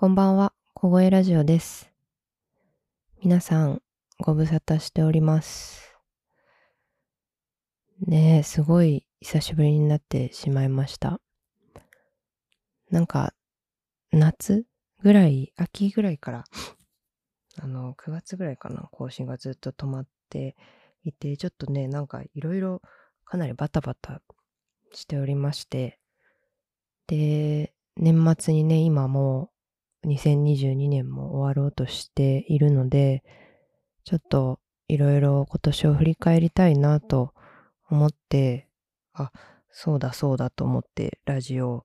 こんばんは、小声ラジオです。皆さん、ご無沙汰しております。ねえ、すごい久しぶりになってしまいました。なんか、夏ぐらい、秋ぐらいから、あの、9月ぐらいかな、更新がずっと止まっていて、ちょっとね、なんかいろいろかなりバタバタしておりまして、で、年末にね、今もう2022年も終わろうとしているので、ちょっといろいろ今年を振り返りたいなと思って、あ、そうだそうだと思ってラジオ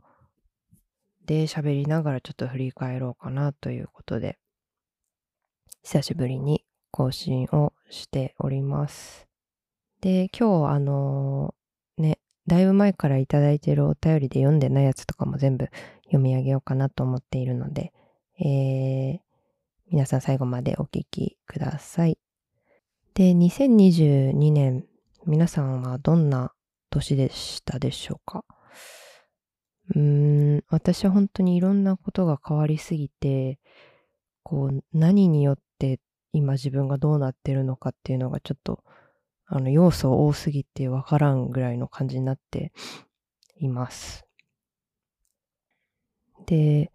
で喋りながらちょっと振り返ろうかなということで、久しぶりに更新をしております。で、今日あのね、だいぶ前からいいてるお便りで読んでないやつとかも全部読み上げようかなと思っているので、えー、皆さん最後までお聞きください。で、2022年、皆さんはどんな年でしたでしょうか？うん、私は本当にいろんなことが変わりすぎて、こう、何によって今自分がどうなってるのかっていうのがちょっと、あの、要素多すぎてわからんぐらいの感じになっています。で、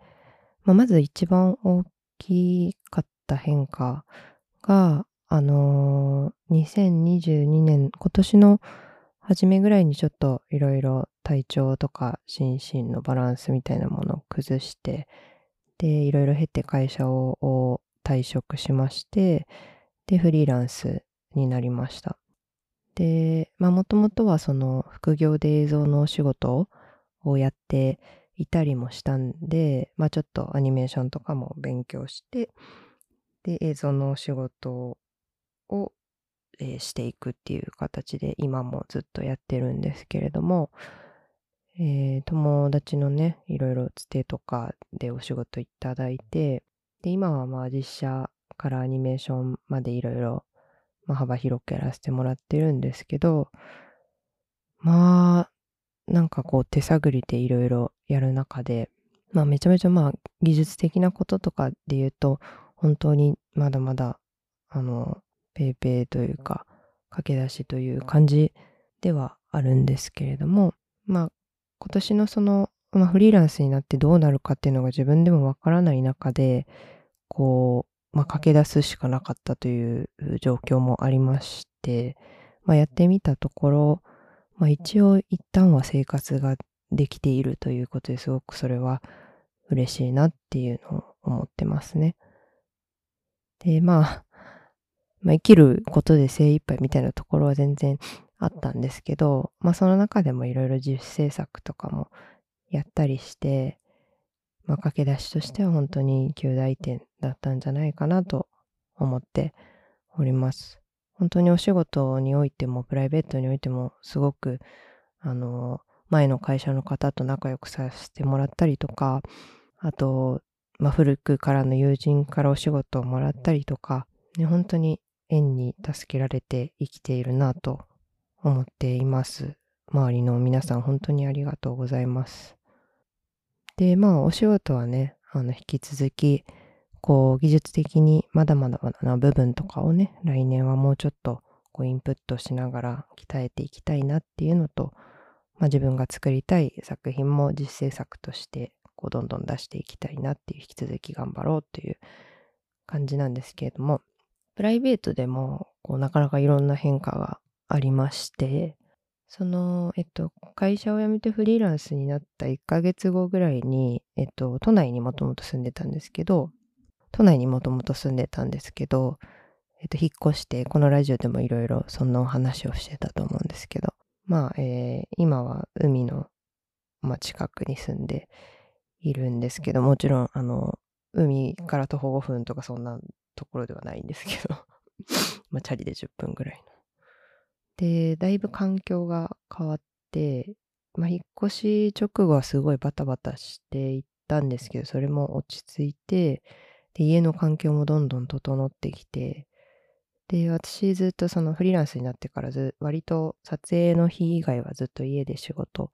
まあ、まず一番大きかった変化が、あのー2022年、今年の初めぐらいにちょっといろいろ体調とか心身のバランスみたいなものを崩して、で、いろいろ経て会社を退職しまして、で、フリーランスになりました。で、まあもともとはその副業で映像のお仕事をやっていたりもしたんで、まあちょっとアニメーションとかも勉強して、で、映像のお仕事を、えーしていくっていう形で今もずっとやってるんですけれども、えー友達のね、いろいろつてとかでお仕事いただいて、で、今はまあ実写からアニメーションまでいろいろ、まあ幅広くやらせてもらってるんですけど、まあ、なんかこう手探りでいろいろやる中で、まあめちゃめちゃまあ技術的なこととかで言うと、本当にまだまだ、あの、ペーペーというか、駆け出しという感じではあるんですけれども、まあ今年のその、まあフリーランスになってどうなるかっていうのが自分でもわからない中で、こう、まあ駆け出すしかなかったという状況もありまして、まあやってみたところ、まあ一応一旦は生活ができているということですごくそれは嬉しいなっていうのを思ってますね。で、まあ、まあ生きることで精一杯みたいなところは全然あったんですけど、まあその中でもいろいろ自主制作とかもやったりして、まあ駆け出しとしては本当に旧大点だったんじゃないかなと思っております。本当にお仕事においてもプライベートにおいてもすごくあの前の会社の方と仲良くさせてもらったりとかあと、まあ、古くからの友人からお仕事をもらったりとか、ね、本当に縁に助けられて生きているなと思っています。周りの皆さん本当にありがとうございます。でまあお仕事はねあの引き続きこう技術的にまだまだな部分とかをね来年はもうちょっとこうインプットしながら鍛えていきたいなっていうのと、まあ、自分が作りたい作品も実制作としてこうどんどん出していきたいなっていう引き続き頑張ろうという感じなんですけれどもプライベートでもこうなかなかいろんな変化がありましてその、えっと、会社を辞めてフリーランスになった1ヶ月後ぐらいに、えっと、都内にもともと住んでたんですけど、都内にもともと住んでたんですけど、えっと、引っ越して、このラジオでもいろいろそんなお話をしてたと思うんですけど、まあ、えー今は海の、まあ、近くに住んでいるんですけど、もちろん、あの、海から徒歩5分とかそんなところではないんですけど、まあ、チャリで10分ぐらいの。で、だいぶ環境が変わって、まあ、引っ越し直後はすごいバタバタしていったんですけど、それも落ち着いて、で、家の環境もどんどん整ってきて、で、私ずっとそのフリーランスになってからず、割と撮影の日以外はずっと家で仕事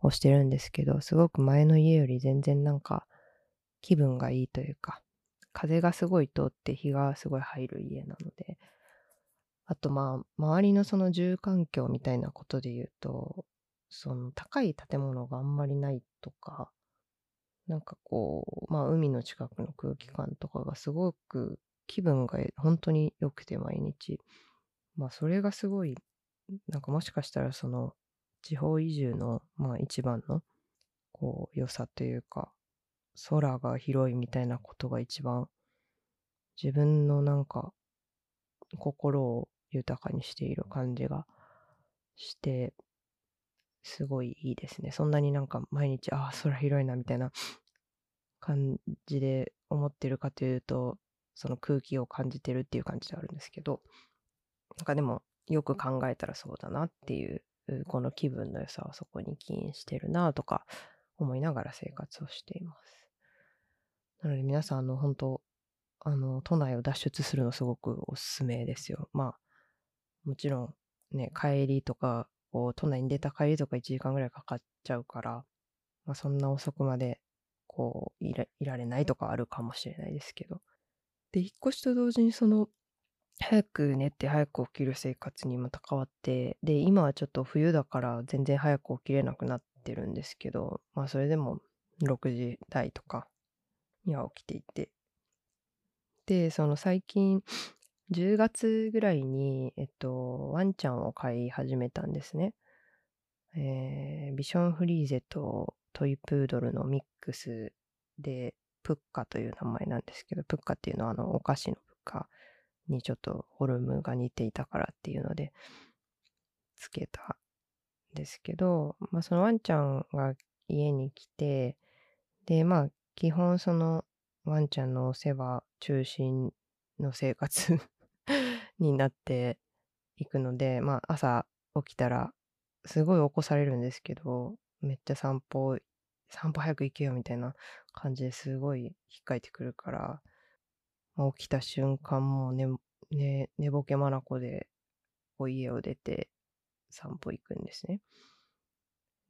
をしてるんですけど、すごく前の家より全然なんか気分がいいというか、風がすごい通って日がすごい入る家なので、あとまあ、周りのその住環境みたいなことで言うと、その高い建物があんまりないとか、なんかこう、まあ海の近くの空気感とかがすごく気分が本当に良くて毎日。まあそれがすごい、なんかもしかしたらその地方移住のまあ一番のこう良さというか、空が広いみたいなことが一番自分のなんか心を豊かにしている感じがして、すごいいいですね。そんなになんか毎日、ああ、空広いなみたいな感じで思ってるかというと、その空気を感じてるっていう感じであるんですけど、なんかでもよく考えたらそうだなっていう、この気分の良さはそこに起因してるなとか思いながら生活をしています。なので皆さん、あの、本当あの、都内を脱出するのすごくおすすめですよ。まあ、もちろんね、帰りとか、こう、都内に出た帰りとか1時間ぐらいかかっちゃうから、まあそんな遅くまで、こういら、いられないとかあるかもしれないですけど。で、引っ越しと同時にその、早く寝て早く起きる生活にまた変わって、で、今はちょっと冬だから全然早く起きれなくなってるんですけど、まあそれでも6時台とかには起きていて。で、その最近、10月ぐらいに、えっと、ワンちゃんを飼い始めたんですね。えー、ビションフリーゼとトイプードルのミックスで、プッカという名前なんですけど、プッカっていうのはあのお菓子のプッカにちょっとフォルムが似ていたからっていうので、つけたんですけど、まあそのワンちゃんが家に来て、で、まあ基本そのワンちゃんのお世話中心の生活 になっていくので、まあ朝起きたらすごい起こされるんですけど、めっちゃ散歩、散歩早く行けよみたいな感じですごい引っかいてくるから、まあ、起きた瞬間もう寝、ね、寝ぼけまなこでこう家を出て散歩行くんですね。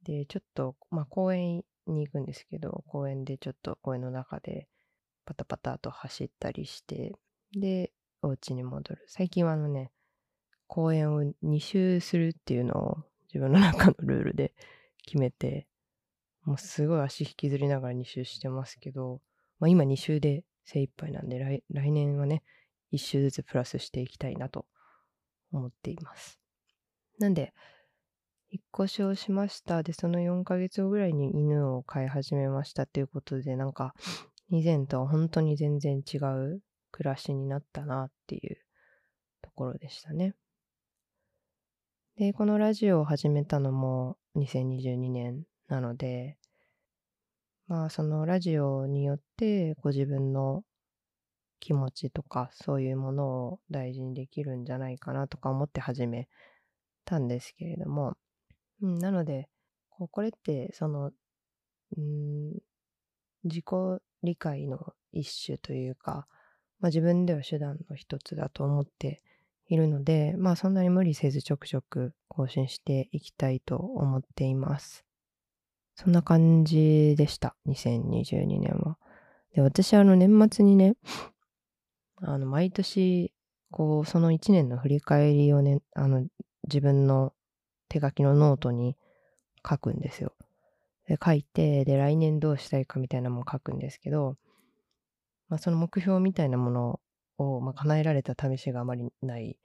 で、ちょっと、まあ公園に行くんですけど、公園でちょっと公園の中でパタパタと走ったりして、で、お家に戻る。最近はあのね、公園を2周するっていうのを自分の中のルールで決めて、もうすごい足引きずりながら2周してますけど、まあ、今2周で精一杯なんで来、来年はね、1周ずつプラスしていきたいなと思っています。なんで、引っ越しをしました。で、その4ヶ月後ぐらいに犬を飼い始めましたということで、なんか、以前とは本当に全然違う暮らしになったなっていうところでしたね。で、このラジオを始めたのも2022年なので、まあそのラジオによってご自分の気持ちとかそういうものを大事にできるんじゃないかなとか思って始めたんですけれども、うん、なので、これってその、うん、自己理解の一種というか、まあ、自分では手段の一つだと思っているので、まあそんなに無理せずちょくちょく更新していきたいと思っています。そんな感じでした。2022年は。で、私あの年末にね、あの毎年、こう、その1年の振り返りをね、あの自分の手書きのノートに書くんですよ。で書いて、で、来年どうしたいかみたいなのも書くんですけど、まあ、その目標みたいなものを、まあ、叶えられた試しがあまりない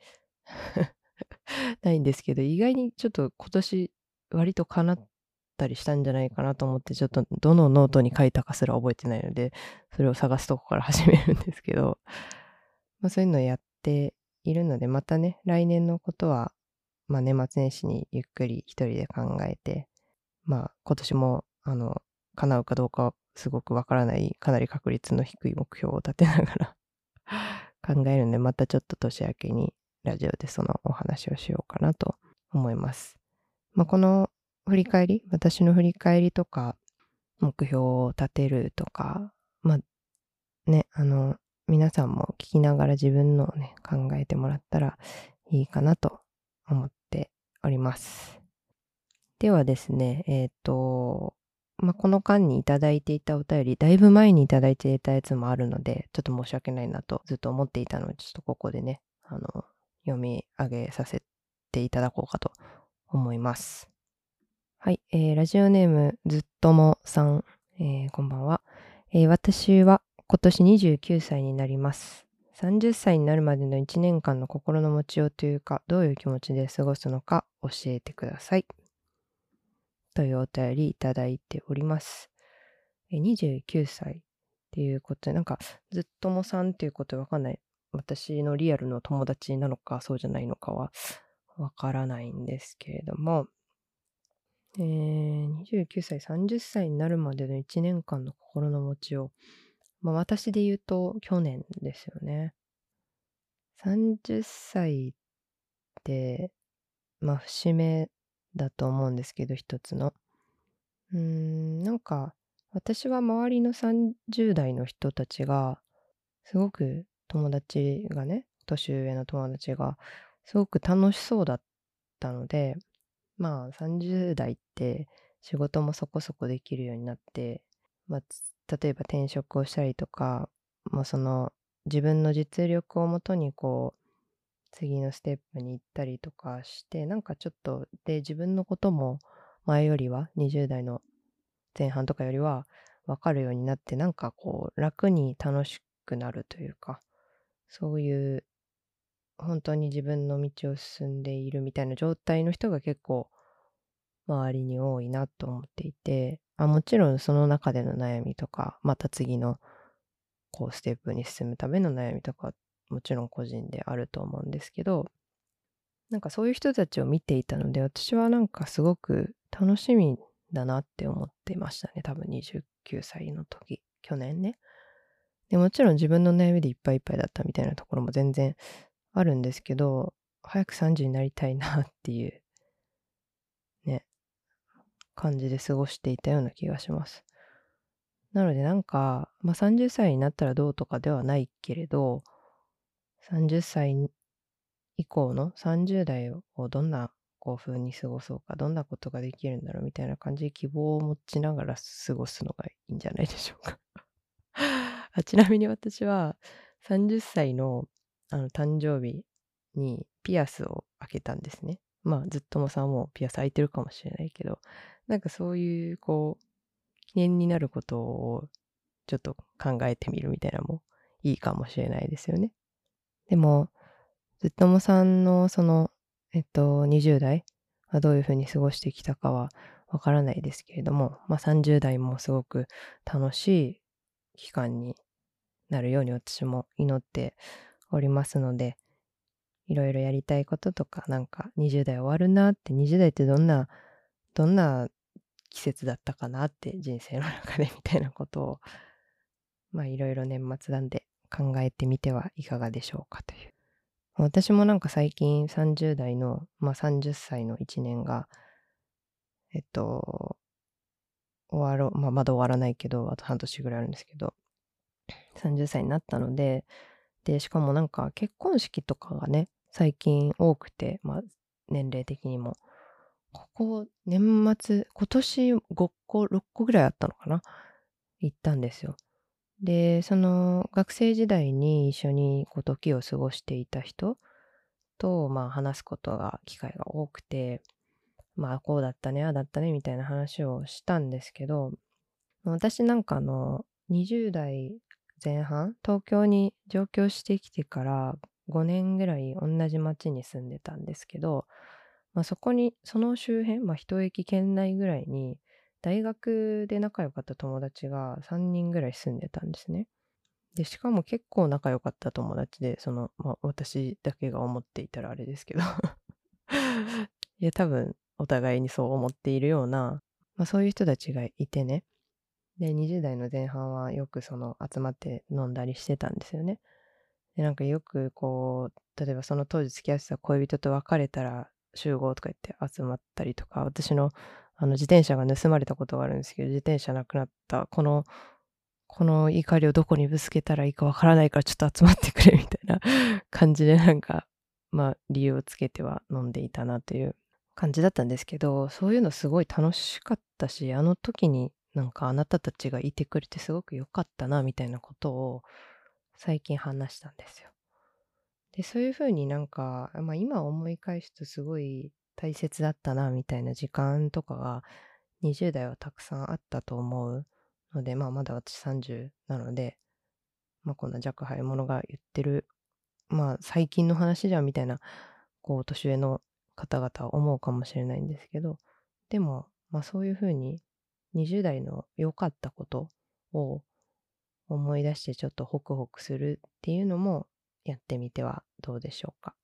ないんですけど、意外にちょっと今年割と叶ったりしたんじゃないかなと思って、ちょっとどのノートに書いたかすら覚えてないので、それを探すとこから始めるんですけど、まあ、そういうのをやっているので、またね、来年のことは、まあ、年末年始にゆっくり一人で考えて、まあ、今年も、あの、叶うかどうかすごくわからない、かなり確率の低い目標を立てながら 考えるんで、またちょっと年明けにラジオでそのお話をしようかなと思います。まあ、この振り返り、私の振り返りとか、目標を立てるとか、まあ、ね、あの、皆さんも聞きながら自分のね、考えてもらったらいいかなと思っております。ではですね、えっ、ー、と、まあ、この間にいただいていたお便り、だいぶ前にいただいていたやつもあるので、ちょっと申し訳ないなとずっと思っていたので、ちょっとここでね、あの、読み上げさせていただこうかと思います。はい、えー、ラジオネームずっともさん、えー、こんばんは、えー、私は今年29歳になります。30歳になるまでの1年間の心の持ちようというか、どういう気持ちで過ごすのか教えてください。というお便りいただいております。29歳っていうことで、なんか、ずっともさんっていうことわかんない。私のリアルの友達なのか、そうじゃないのかはわからないんですけれども、えー、29歳、30歳になるまでの1年間の心の持ちを、まあ、私で言うと去年ですよね。30歳って、まあ節目だと思うんですけど、一つの。うーん、なんか、私は周りの30代の人たちが、すごく友達がね、年上の友達が、すごく楽しそうだったので、まあ30代って仕事もそこそこできるようになって、まあ、例えば転職をしたりとか、まあ、その自分の実力をもとにこう次のステップに行ったりとかして、なんかちょっと、で、自分のことも前よりは、20代の前半とかよりは分かるようになって、なんかこう、楽に楽しくなるというか、そういう、本当に自分の道を進んでいるみたいな状態の人が結構、周りに多いなと思っていて、あもちろんその中での悩みとか、また次のこうステップに進むための悩みとかもちろん個人であると思うんですけど、なんかそういう人たちを見ていたので、私はなんかすごく楽しみだなって思ってましたね。多分29歳の時、去年ね。でもちろん自分の悩みでいっぱいいっぱいだったみたいなところも全然あるんですけど、早く30になりたいなっていう、ね、感じで過ごしていたような気がします。なのでなんか、まあ、30歳になったらどうとかではないけれど、30歳以降の30代をどんなこう風に過ごそうか、どんなことができるんだろうみたいな感じで希望を持ちながら過ごすのがいいんじゃないでしょうか あ。ちなみに私は30歳のあの誕生日にピアスを開けたんですね。まあずっともさんもピアス開いてるかもしれないけど、なんかそういうこう、記念になることをちょっと考えてみるみたいなのもいいかもしれないですよね。でも、ずっともさんのその、えっと、20代はどういうふうに過ごしてきたかはわからないですけれども、まあ30代もすごく楽しい期間になるように私も祈っておりますので、いろいろやりたいこととか、なんか20代終わるなって、20代ってどんな、どんな季節だったかなって人生の中でみたいなことを、まあいろいろ年末なんで考えてみてはいかがでしょうかという。私もなんか最近30代の、まあ30歳の1年が、えっと、終わろう、まあまだ終わらないけど、あと半年ぐらいあるんですけど、30歳になったので、で、しかもなんか結婚式とかがね、最近多くて、まあ年齢的にも。ここ、年末、今年5個、6個ぐらいあったのかな？行ったんですよ。で、その学生時代に一緒にこう時を過ごしていた人と、まあ話すことが、機会が多くて、まあこうだったね、ああだったね、みたいな話をしたんですけど、私なんかあの、20代前半、東京に上京してきてから5年ぐらい同じ町に住んでたんですけど、まあ、そこに、その周辺、まあ一駅圏内ぐらいに、大学で仲良かった友達が3人ぐらい住んでたんですね。で、しかも結構仲良かった友達で、その、まあ、私だけが思っていたらあれですけど いや、多分、お互いにそう思っているような、まあ、そういう人たちがいてね。で、20代の前半はよくその集まって飲んだりしてたんですよね。で、なんかよくこう、例えばその当時付き合ってた恋人と別れたら集合とか言って集まったりとか、私のあの自転車が盗まれたことがあるんですけど、自転車なくなった、この、この怒りをどこにぶつけたらいいかわからないからちょっと集まってくれみたいな 感じでなんか、まあ理由をつけては飲んでいたなという感じだったんですけど、そういうのすごい楽しかったし、あの時になんかあなたたちがいてくれてすごく良かったな、みたいなことを最近話したんですよ。で、そういうふうになんか、まあ今思い返すとすごい大切だったな、みたいな時間とかが20代はたくさんあったと思うので、まあまだ私30なので、まあこんな若輩者が言ってる、まあ最近の話じゃんみたいな、こう年上の方々は思うかもしれないんですけど、でも、まあそういうふうに20代の良かったことを思い出してちょっとホクホクするっていうのもやってみてはどうでしょうか。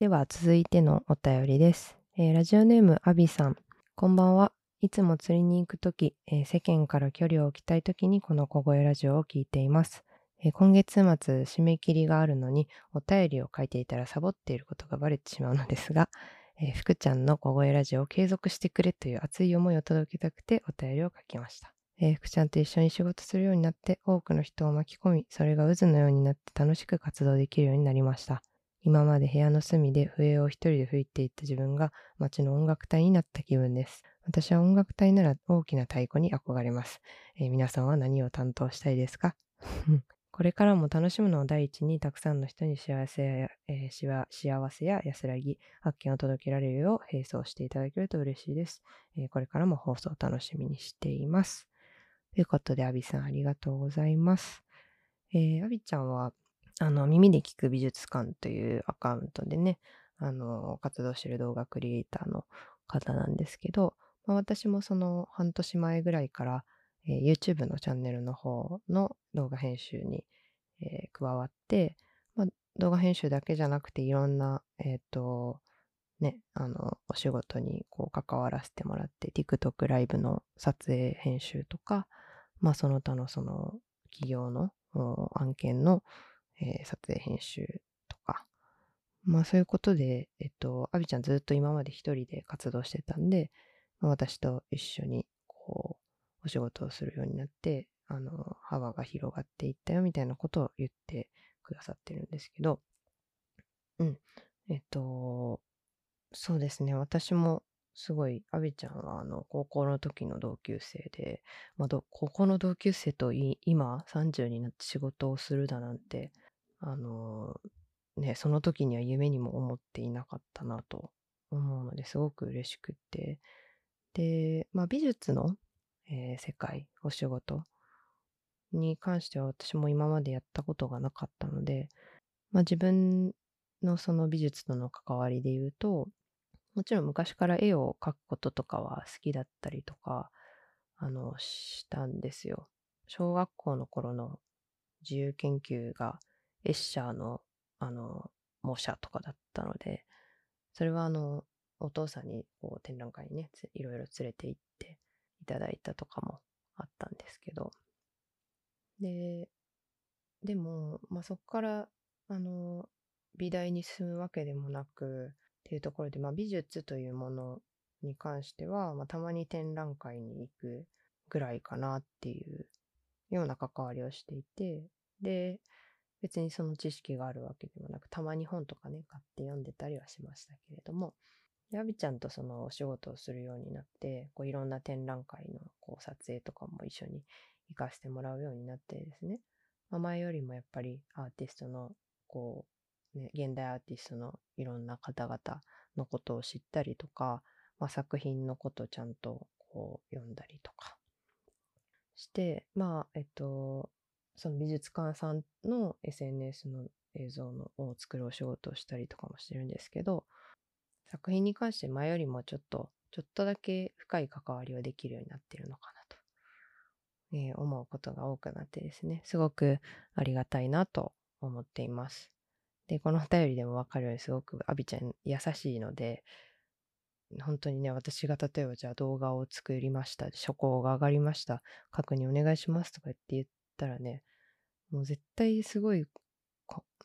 では続いてのお便りです。えー、ラジオネームアビさん。こんばんは。いつも釣りに行くとき、えー、世間から距離を置きたいときにこの小声ラジオを聞いています。え、今月末締め切りがあるのにお便りを書いていたらサボっていることがバレてしまうのですが、えー、福ちゃんの小声ラジオを継続してくれという熱い思いを届けたくてお便りを書きました。えー、福ちゃんと一緒に仕事するようになって多くの人を巻き込み、それが渦のようになって楽しく活動できるようになりました。今まで部屋の隅で笛を一人で吹いていった自分が街の音楽隊になった気分です。私は音楽隊なら大きな太鼓に憧れます。えー、皆さんは何を担当したいですか？これからも楽しむのを第一に、たくさんの人に幸せや、えー、幸せや安らぎ、発見を届けられるよう並走していただけると嬉しいです、えー、これからも放送を楽しみにしています。ということで、アビさんありがとうございます。えー、アビちゃんは、あの、耳で聞く美術館というアカウントでね、あの、活動している動画クリエイターの方なんですけど、まあ、私もその半年前ぐらいから、えー、YouTube のチャンネルの方の動画編集に、えー、加わって、まあ、動画編集だけじゃなくていろんな、えっ、ー、と、ね、あの、お仕事にこう関わらせてもらって、TikTok ライブの撮影編集とか、まあその他のその企業の案件の、えー、撮影編集とか、まあそういうことで、えっと、アビちゃんずっと今まで一人で活動してたんで、ま、私と一緒にこう、お仕事をするようになって、あの、幅が広がっていったよみたいなことを言ってくださってるんですけど、うん。えっと、そうですね。私もすごい、アビちゃんはあの、高校の時の同級生で、まあ、高校の同級生と今30になって仕事をするだなんて、あの、ね、その時には夢にも思っていなかったなと思うのですごく嬉しくって、で、まあ、美術のえー、世界、お仕事に関しては私も今までやったことがなかったので、まあ、自分のその美術との関わりで言うと、もちろん昔から絵を描くこととかは好きだったりとか、あの、したんですよ。小学校の頃の自由研究がエッシャーの、あの、模写とかだったので、それはあの、お父さんにこう展覧会にね、いろいろ連れて行って、いただいたとかもあったんですけど。で、でも、まあ、そこから、あの、美大に進むわけでもなく、っていうところで、まあ、美術というものに関しては、まあ、たまに展覧会に行くぐらいかなっていうような関わりをしていて、で、別にその知識があるわけでもなく、たまに本とかね、買って読んでたりはしましたけれども、ヤビちゃんとそのお仕事をするようになって、こういろんな展覧会のこう撮影とかも一緒に行かせてもらうようになってですね、まあ、前よりもやっぱりアーティストのこう、ね、現代アーティストのいろんな方々のことを知ったりとか、まあ、作品のことをちゃんとこう読んだりとかして、まあ、えっと、その美術館さんの SNS の映像のを作るお仕事をしたりとかもしてるんですけど、作品に関して前よりもちょっと、ちょっとだけ深い関わりをできるようになってるのかな、えー、思うことが多くなってですね、すごくありがたいなと思っています。で、このお便りでもわかるようにすごくアビちゃん優しいので、本当にね、私が例えばじゃあ動画を作りました、初稿が上がりました、確認お願いしますとか言って言ったらね、もう絶対すごい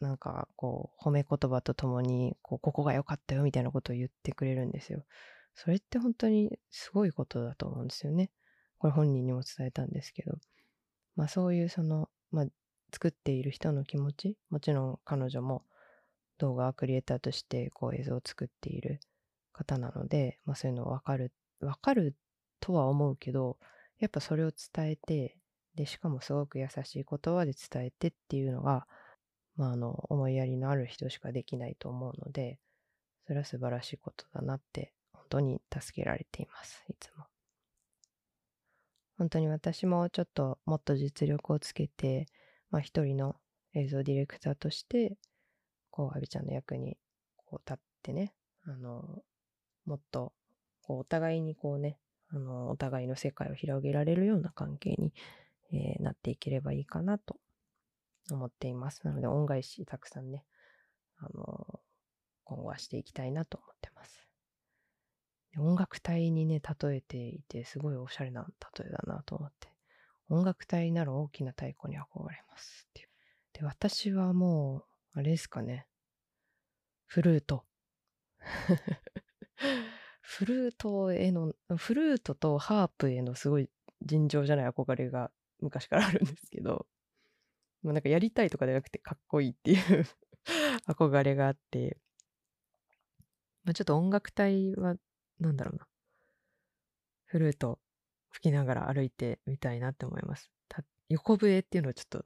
なんかこう褒め言葉とともにこうここが良かったよみたいなことを言ってくれるんですよ。それって本当にすごいことだと思うんですよね。これ本人にも伝えたんですけど。まあそういうその、まあ作っている人の気持ち、もちろん彼女も動画クリエイターとしてこう映像を作っている方なので、まあそういうのわかる、わかるとは思うけど、やっぱそれを伝えて、で、しかもすごく優しい言葉で伝えてっていうのが、まあ、あの、思いやりのある人しかできないと思うので、それは素晴らしいことだなって、本当に助けられています、いつも。本当に私もちょっともっと実力をつけて、まあ一人の映像ディレクターとして、こう、アビちゃんの役にこう立ってね、あの、もっと、こう、お互いにこうね、あの、お互いの世界を広げられるような関係に、えー、なっていければいいかなと思っています。なので、恩返したくさんね、あの、今後はしていきたいなと思ってます。音楽隊にね、例えていて、すごいおしゃれな例えだなと思って。音楽隊なら大きな太鼓に憧れますっていう。で、私はもう、あれですかね。フルート。フルートへの、フルートとハープへのすごい尋常じゃない憧れが昔からあるんですけど、もうなんかやりたいとかじゃなくてかっこいいっていう 憧れがあって、まあ、ちょっと音楽隊はなんだろうな。フルート吹きながら歩いてみたいなって思います。横笛っていうのはちょっと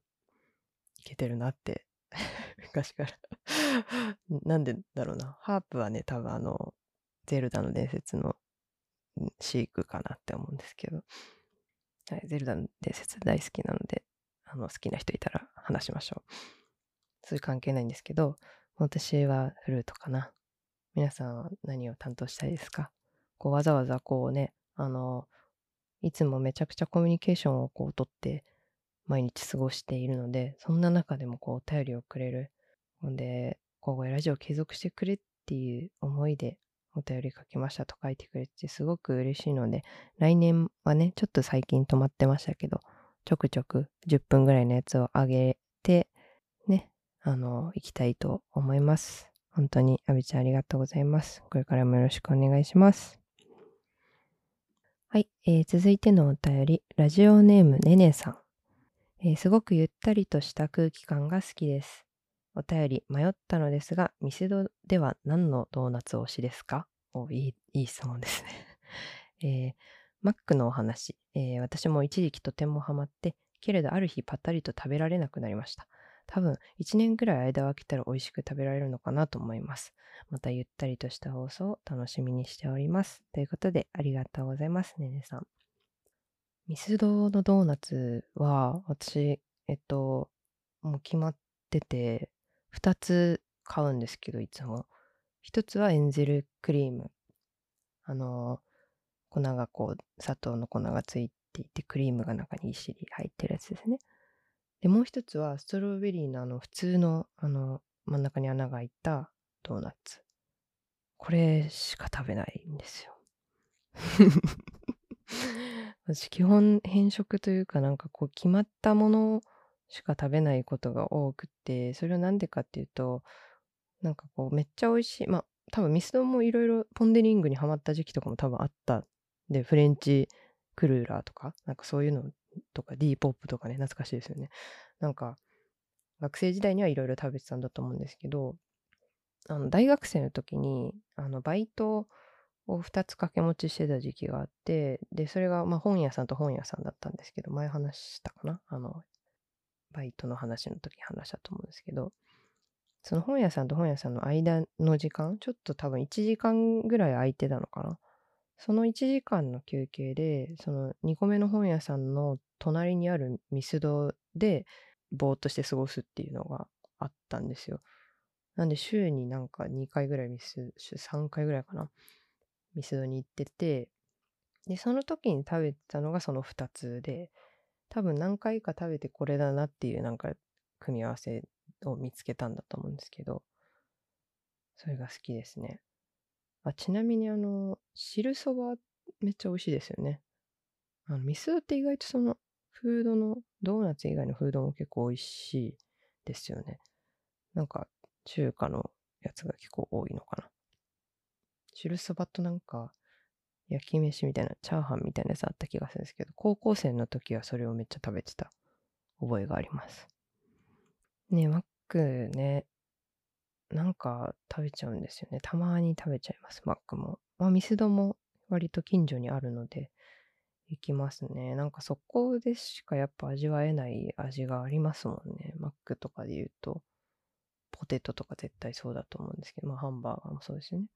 いけてるなって 昔から なんでだろうな。ハープはね、多分あの、ゼルダの伝説のシークかなって思うんですけど。はい、ゼルダの伝説大好きなので、あの、好きな人いたら話しましょう。そういう関係ないんですけど、私はフルートかな。皆さんは何を担当したいですか？こうわざわざこうね、あの、いつもめちゃくちゃコミュニケーションをこうとって毎日過ごしているので、そんな中でもこうお便りをくれる。ので、今後ラジオ継続してくれっていう思いでお便り書きましたと書いてくれてすごく嬉しいので、来年はね、ちょっと最近止まってましたけど、ちょくちょく10分ぐらいのやつを上げて、ね、あの、行きたいと思います。本当に、アビちゃんありがとうございます。これからもよろしくお願いします。はい、えー、続いてのお便り、ラジオネームねねさん、えー、すごくゆったりとした空気感が好きです。お便り迷ったのですが、ミスドでは何のドーナツ推しですか？おいい、いい質問ですね。えー、マックのお話、えー、私も一時期とてもハマって、けれどある日パッタリと食べられなくなりました。多分、1年くらい間を空けたら美味しく食べられるのかなと思います。またゆったりとした放送を楽しみにしております。ということで、ありがとうございます、ねねさん。ミスドのドーナツは、私、えっと、もう決まってて、2つ買うんですけど、いつも。1つはエンゼルクリーム。あの、粉がこう、砂糖の粉がついていて、クリームが中にぎっしり入ってるやつですね。で、もう一つは、ストロベリーのあの、普通の、あの、真ん中に穴が開いたドーナツ。これしか食べないんですよ。私、基本変色というかなんかこう、決まったものしか食べないことが多くて、それはなんでかっていうと、なんかこう、めっちゃ美味しい。まあ、多分ミスドもいろいろポンデリングにハマった時期とかも多分あったで、フレンチクルーラーとか、なんかそういうのとか D ポップとかね、懐かしいですよね。なんか、学生時代にはいろいろ食べてたんだと思うんですけど、あの、大学生の時に、あの、バイトを2つ掛け持ちしてた時期があって、で、それが、まあ、本屋さんと本屋さんだったんですけど、前話したかな？あの、バイトの話の時話したと思うんですけど、その本屋さんと本屋さんの間の時間、ちょっと多分1時間ぐらい空いてたのかな？その1時間の休憩で、その2個目の本屋さんの隣にあるミスドでぼーっとして過ごすっていうのがあったんですよ。なんで週になんか2回ぐらいミス、週3回ぐらいかな。ミスドに行ってて、で、その時に食べたのがその2つで、多分何回か食べてこれだなっていうなんか組み合わせを見つけたんだと思うんですけど、それが好きですね。あちなみにあの、汁そばめっちゃ美味しいですよね。あの、ミスドって意外とその、フードの、ドーナツ以外のフードも結構美味しいですよね。なんか、中華のやつが結構多いのかな。汁そばとなんか、焼き飯みたいな、チャーハンみたいなやつあった気がするんですけど、高校生の時はそれをめっちゃ食べてた覚えがあります。ねマックね、なんか食べちゃうんですよね。たまに食べちゃいます、マックも。まあ、ミスドも割と近所にあるので、いきますね。なんかそこでしかやっぱ味わえない味がありますもんね。マックとかで言うと、ポテトとか絶対そうだと思うんですけど、まあハンバーガーもそうですよね。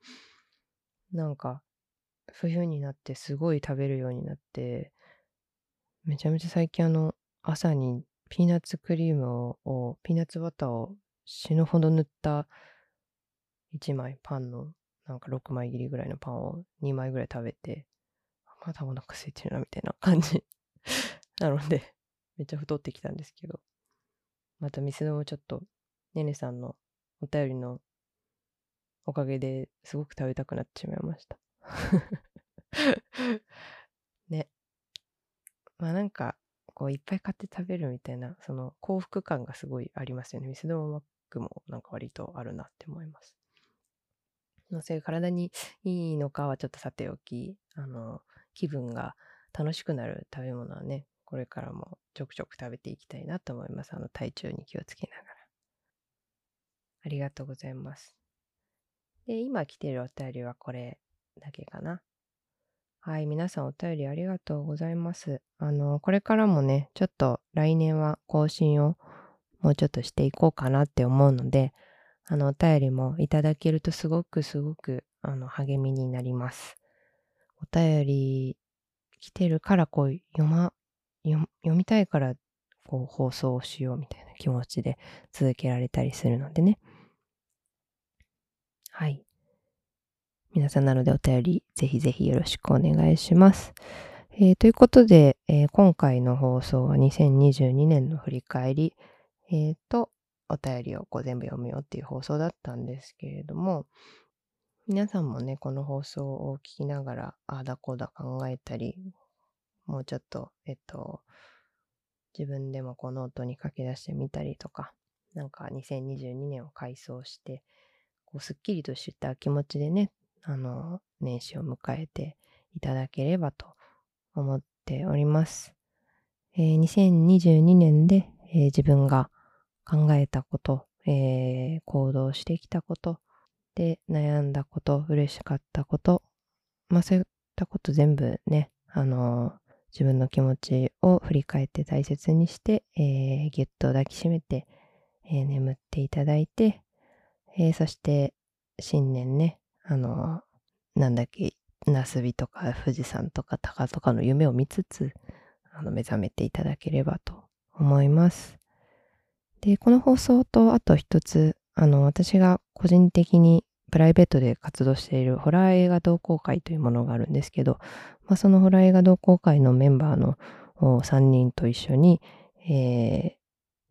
なんか、冬になってすごい食べるようになって、めちゃめちゃ最近あの、朝にピーナッツクリームを、ピーナッツバターを死ぬほど塗った1枚パンの、なんか6枚切りぐらいのパンを2枚ぐらい食べて、まだお腹空いてるなみたいな感じ なので、めっちゃ太ってきたんですけど、また店のもちょっと、ねねさんのお便りのおかげですごく食べたくなってしまいました。ね。まあなんか、こういっぱい買って食べるみたいな、その幸福感がすごいありますよね。ミスドマックもなんか割とあるなって思います。のそれ体にいいのかはちょっとさておき、あの、気分が楽しくなる食べ物はね、これからもちょくちょく食べていきたいなと思います。あの、体調に気をつけながら。ありがとうございます。で、今来てるお便りはこれだけかな。はい、皆さんお便りありがとうございます。あの、これからもね、ちょっと来年は更新をもうちょっとしていこうかなって思うので、あの、お便りもいただけるとすごくすごく、あの、励みになります。お便り来てるからこう読ま、読みたいからこう放送をしようみたいな気持ちで続けられたりするのでね。はい。皆さんなのでお便りぜひぜひよろしくお願いします。えー、ということで、えー、今回の放送は2022年の振り返り、えー、と、お便りをこう全部読むよっていう放送だったんですけれども、皆さんもね、この放送を聞きながら、ああだこうだ考えたり、もうちょっと、えっと、自分でもこの音に書き出してみたりとか、なんか2022年を回想して、こうすっきりとした気持ちでね、あの、年始を迎えていただければと思っております。えー、2022年で、えー、自分が考えたこと、えー、行動してきたこと、で悩んだこと、嬉しかったこと、まあそういったこと全部ね、あの自分の気持ちを振り返って大切にして、えー、ぎゅっと抱きしめて、えー、眠っていただいて、えー、そして新年ね、あの、なんだっけ、那須美とか富士山とか鷹とかの夢を見つつ、あの、目覚めていただければと思います。で、この放送とあと一つ、あの、私が個人的にプライベートで活動しているホラー映画同好会というものがあるんですけど、まあ、そのホラー映画同好会のメンバーの3人と一緒に、え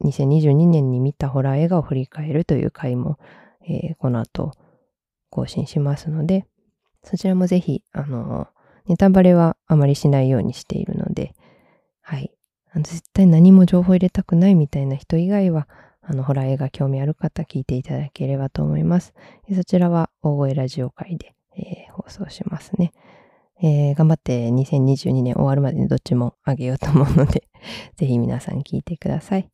ー、2022年に見たホラー映画を振り返るという回もえー、この後更新しますので、そちらもぜひ、あの、ネタバレはあまりしないようにしているので、はい。あの絶対何も情報入れたくないみたいな人以外は、あの、ホラー映画興味ある方聞いていただければと思います。そちらは大声ラジオ会で、えー、放送しますね。えー、頑張って2022年終わるまでにどっちもあげようと思うので ぜひ皆さん聞いてください。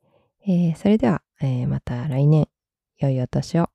えー、それでは、えまた来年、良いお年を。